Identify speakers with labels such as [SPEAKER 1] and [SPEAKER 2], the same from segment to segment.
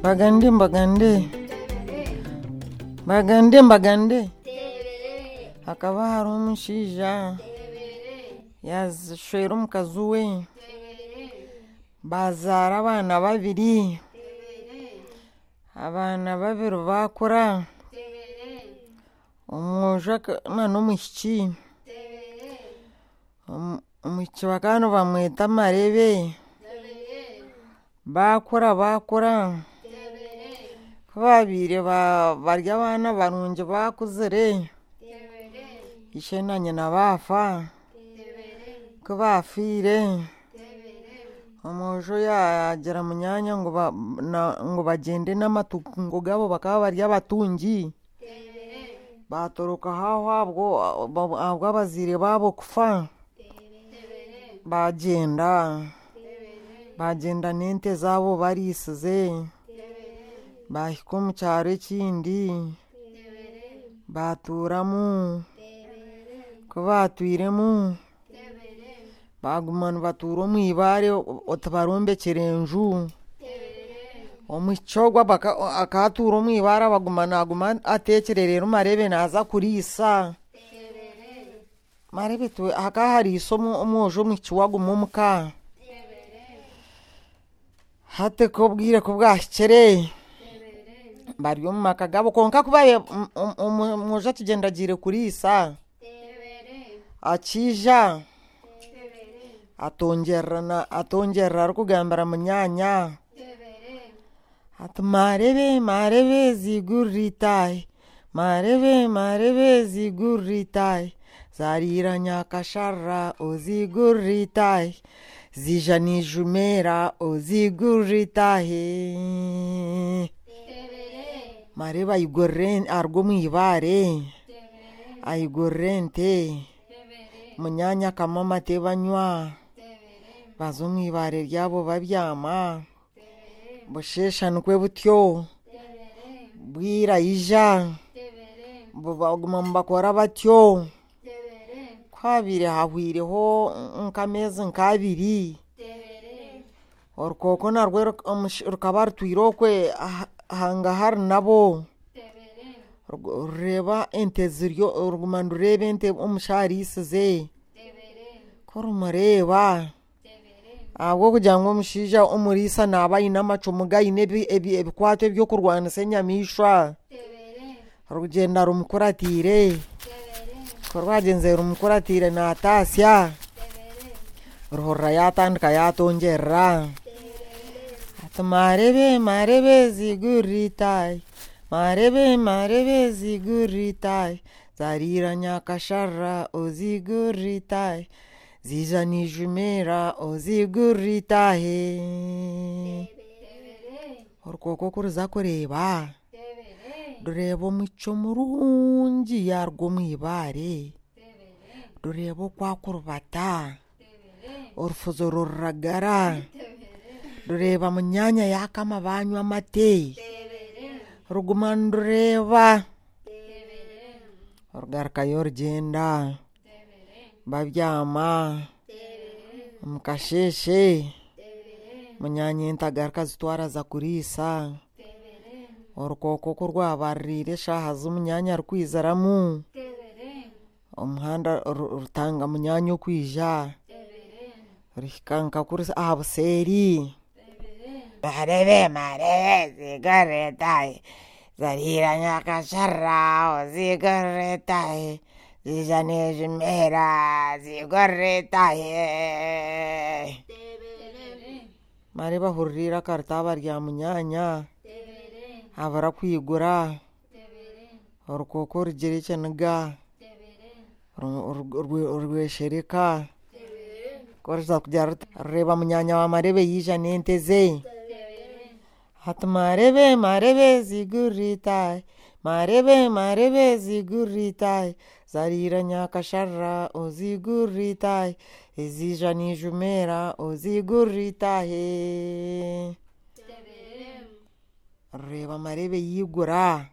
[SPEAKER 1] mbagande mbagande. Mbagande mbagande. Hakaba hari umushaija yashwera omukazi we. Bazaara abaana babiri. Abaana babiri baakura omwojo aka- na n'omwishiki Omu- omwishiki wa kano bamweta marebe baakura baakura ku babiire ba- bari abaana barungi baakuzire ishe na nyina baafa ku baafiire omwojo yagira ba- na- ngu bagyende n'amatungo gabo bakaba bari abatungi baatoroka haho ahabwo ahabw'abaziire baabo kufa. Bagyenda bagyenda n'ente zaabo bariisize. Baahika omu kyaro ekindi baatuuramu ku baatwiremu baguma nibatuura omu ibaare o- tibarombekire enju. Baka- akaatuura omu ibaare abaguma naaguma ateekire reero marebe naaza kuriisa marebe tu- haka hariisa omu- omwojo omwishiki we aguma omuka hati k'obwire ku bwahikire bari omu maka gabo konka kuba omwojo akigyenda agiire kuriisa akiija atongerera arikugambira munyanya ati marebe marebe zigurira itahi marebe marebe zigurira itahi zariira nyakasharra ozigurira itahi zija nijumera ozigurira itahi marebe ayigorire aruga omu ibaare ayigorire ente munyanya akama amate banywa. Baza omu ibaare ryabo babyama. busheshani kwe butyo bwirayija baguma bakora batyo. Kwabire hahwireho nk'amezi nk'abiri. Orukoko narwo rukaba rutwire okwe hangahari nabo. Rureba ente ziryo ruguma nirureba ente omusharisize ko rumureeba ahabw'okugira ngu omushaija omuriisa naaba aine amacumu gaine ebi- ebi- ebikwato ebyokurwanisa enyamiishwa rugyenda rumukuratiire kurwagyenze rumukuratiire naataasya ruhurira yatandika yatongerera. Ati marebe marebe zigurira itayi marebe marebe zigurira itayi zariira nyakasharra ozigurira zizhanijumera oziguritahe. Orukoko kuruza kureba. Rureba omuco murungi yarwo omwibaare rureba okwakurubata orufuzo rururagara. Rureba mu myanya yakama banywa amate ruguma nirureba orugarukayo orugyenda babyama omu kasheeshe munyanya ente agaruka zitwara za kuriisa orukooko ku rwabaririire eshaaha z'omunyanya rukwiziramu omuhanda ru- rutanga munyanya okwija ruhika nka kuri aha buseeri marebe marebe zigaretahe zarira nyakasharra ozigoretahe zija nejimera zigoretahe mare bahurira akaritaba rya munyanya habura kwigura orukooko rugira ekiniga ru- ru- rwe- rweshereka koruza kugira ruti rureeba munyanya wa marebe yija n'ente ze ati marebe marebe zigurira itahi marebe marebe zigurira itahi zariira nyakasharra ozigurira itahi ezija nijumera ozigurira itahi rureeba marebe yigura.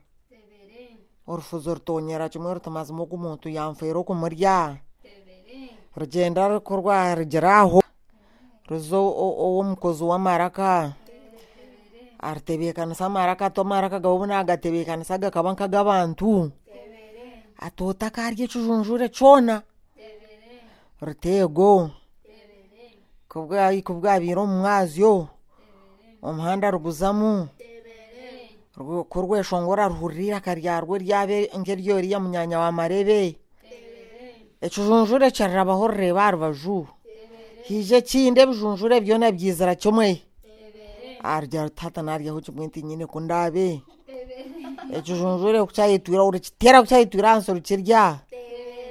[SPEAKER 1] Orufuzo rutonyera kimwe rutumazima ogu omuntu yanfeera okumurya rugenda rukurwa rugira aho. Ruza o- o- ow'omukozi w'amaraka arutebeekanisa amaraka ati amaraka gawe obu nagatebeekanisa gakaba nk'ag'abantu. Atoota akarya ekijunjure kyona ruteego kubwa kubwabiire omu mwazyo omuhanda ruguzamu. Kurweshongora ruhurira akaryarwe ryabe nkeryoriya munyanya wa marebe. Ekijunjure kirirabaho rureeba aha rubaju. Hiija ekindi ebijunjure byona byizira kimwe arya tata naryaho kimwe nti nyine kundaabe echo xonxore kuchaitwira uri chitera kuchaitwiranso richirya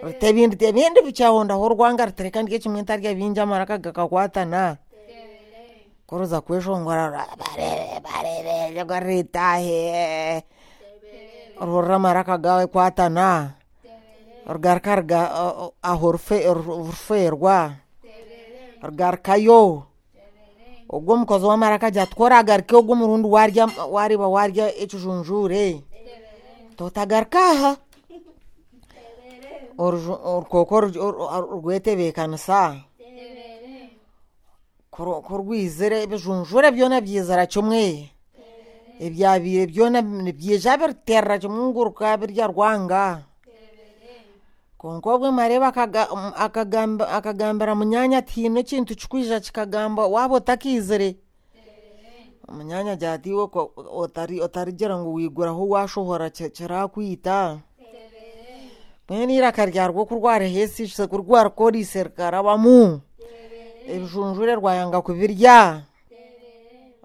[SPEAKER 1] ritevindi tevindi vichaonda horwanga riterekandike chimwe tarya vinja mara kagaka kwatana kuruza kweshongora ritahe rorra mara kagawe kwatana. Rigarika riga ahorfeerwa rigarikayo ogwo omukozi w'amaraka jatwora agaruke ogwo omurundi warya wariba warya ekijunjure. Totagaruka aha. Orukooko oru- oru- rwetebeekanisa kuru- kurwizire ebijunjure byona byizira kimwe. Ebyabiire byona nibyija biriterera kimwe nguruka birya rwanga. konkoobwe mare akagambira munyanya tiine ekintu kikwija kikagamba waaba otakiizire omunyanya gyatiwe otarigira ngu wiguraho washohora kirakwita mbwenu iraka ryarwo kurwariheesise kurwarikoriise rikarabamu ebijunjure rwayanga kubirya?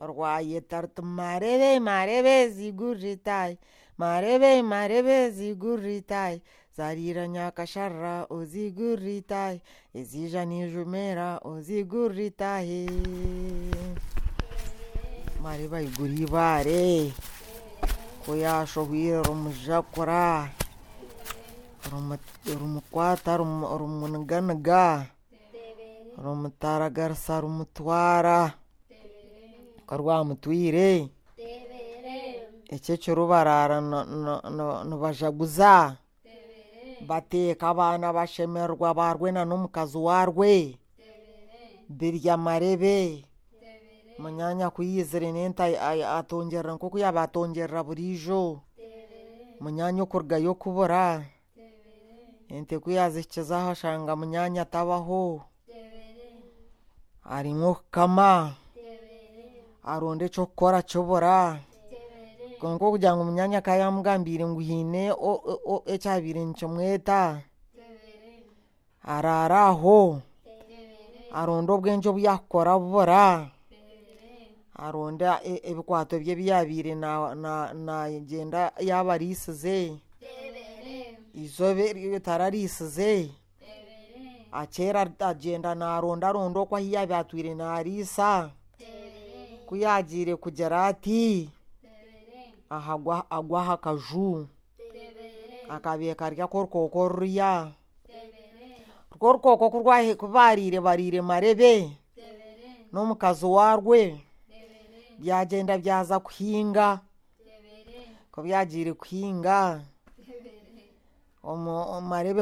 [SPEAKER 1] Rwayeta ruti marebe marebe ziguritaye mareve mareve zigurritai. Zarira nyakasharra ozigurritai ezija nijumera ozigurritai mareva igurivare koyasho hwire rumuzhakura rumukwata rumuniganiga rumutaragarisa rumutwara ukarwamutwire no- no- nibajaguza bateeka abaana bashemererwa barwe n'omukazi warwe. Birya marebe munyanya kuyizire nente atongerera nk'oku yaba atongerera buriijo munyanya okurugayo kubura ente kuyazikizaho ashanga munyanya atabaho. Arimu okukama aronda ekyokukora kibura konka okugira ngu munyanya akaba yamugambiire ngu hiine ekyabiire nikimweta araara aho. Aronda obwengye obu yakukora bubura aronda e- ebikwato bye byabiire na- na- nagenda yabarisize. Izobe ritararisize akyera agenda narondaronda oku ahi yabyatwire nariisa kuyagiire kugira ati. Aha agwa- agwaho akaju akabiire karya k'orukooko rurya rwo orukooko kurwahi- kubariire bariire marebe n'omukazi warwe. Byagenda byaza kuhinga. Ko byagiire kuhinga.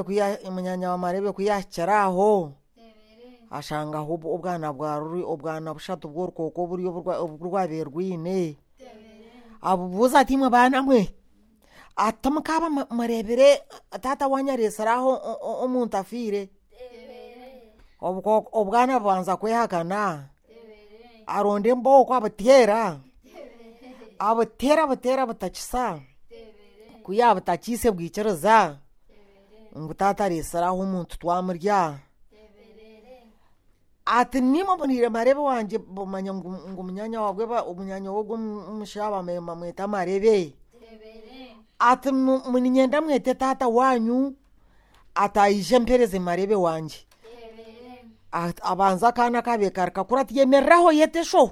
[SPEAKER 1] Kuya- omunyanya wa marebe kuyahikira aho. Ashangaho obwana bwaruri obwana bushatu bw'orukooko buri oburwa- oburwabiire rwine. abubuzati mubanawe atama kaba murebere tata wanyareseraho omuntu afiire obwana bubanza kwehagana aronda emboko abuteera abuteera buteera butakisa kuya butakiise bwikiriza ngu tata omuntu twamurya ati nimabonire marebe wanje bomanya ngu munyanya wagweba omunyanya wogwo omushaba mema mweta marebe ati muninyenda mwete tata wanyu ataije mpereze marebe wanje. Abanza akana kabe karikakura ati yemereraho yetesho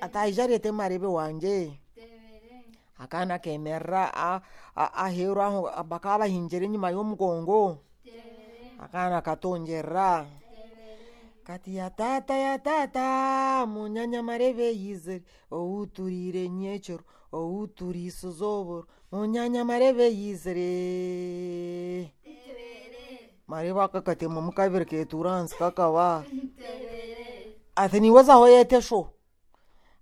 [SPEAKER 1] ataija rete marebe wanje. Akana kemerera aheru aho bakaba bahinjira enyuma y'omugongo akana katongerera kati yatata yatata munyanya mareve yizeri outurire nyechero outurisa zovoro munyanya mareve yizeri mareva kakate mamukaviri keturanzi kakava athini wazaho yete sho?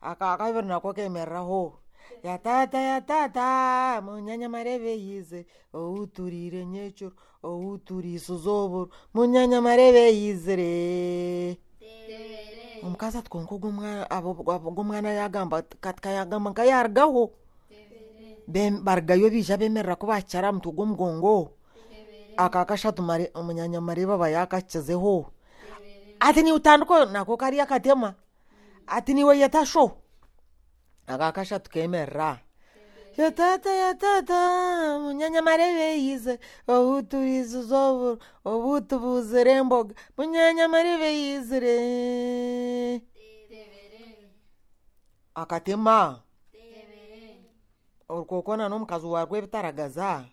[SPEAKER 1] Aka akaviri nako kemereraho yatata yatata munyanya marebe yize. Outurire nyechoro outurisa izoboro munyanya marebe yizire omukazi ati konka ogwo omwana- abo- abo- ogwo omwana yagamba katika yagamba nka yarugaho barugayo bija bemerera ko bakyara aha mutwe gw'omugongo aka kashatu omunyanya marebe aba yakakizeho. Ati niwe utandika nako kari akatema ati niwe yetasho akakashatukemerera yotata yotata munyanyamareveize ovutu izuzovuru ovutu vuzire emboga munyanyamareveiizire akatima orukokona n'omukazi warwe ebitaragaza.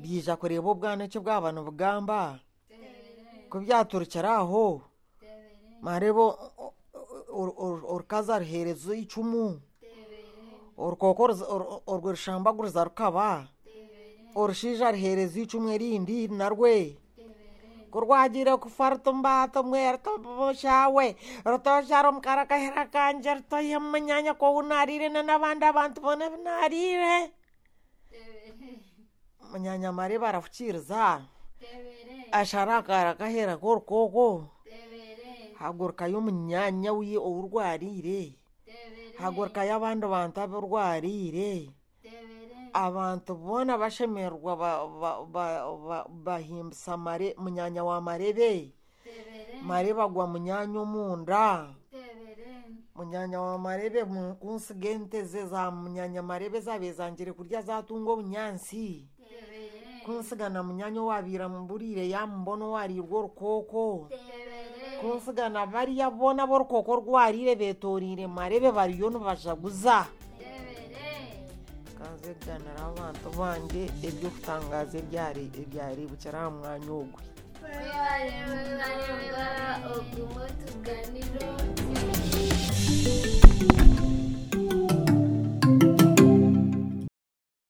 [SPEAKER 1] Biija kureeba obwana eki bwaba nibugamba kubyaturukira aho. Mareba orukazi aruheereza icumu orukoko orwo rushamba guruza rukaba? Orushija ruhereza icumwe rindi narwe? Kurwagira kufarta mbato mwe rutoshawe rutoshara omukara akahera kanje rutoye mumanyanya kounarire nanabandi abantu bona binarire munyanya mari barafukiriza ashara akara akahera korukoko hagurukayo omunyanya wiye ourwarire. Hagurukayo abandi bantu abarwarire abantu boona bashemererwa ba- ba- ba- ba- bahimbisa munyanya wa marebe. Marebe agwa munyanya omunda. Munyanya wa marebe mu- kunsiga ente ze za munyanya marebe zabezangire kurya zatunga obunyansi. Kunsiga na munyanya owabiira muburiire yamubona owarirwe orukooko. kunsiga na bariya boona b'orukooko rwarire betoriire marebe bariyo nibajaguza kanzeganira abantu bange ebyokutangaza ebyari ebyarebukira aha mwanya ogwe.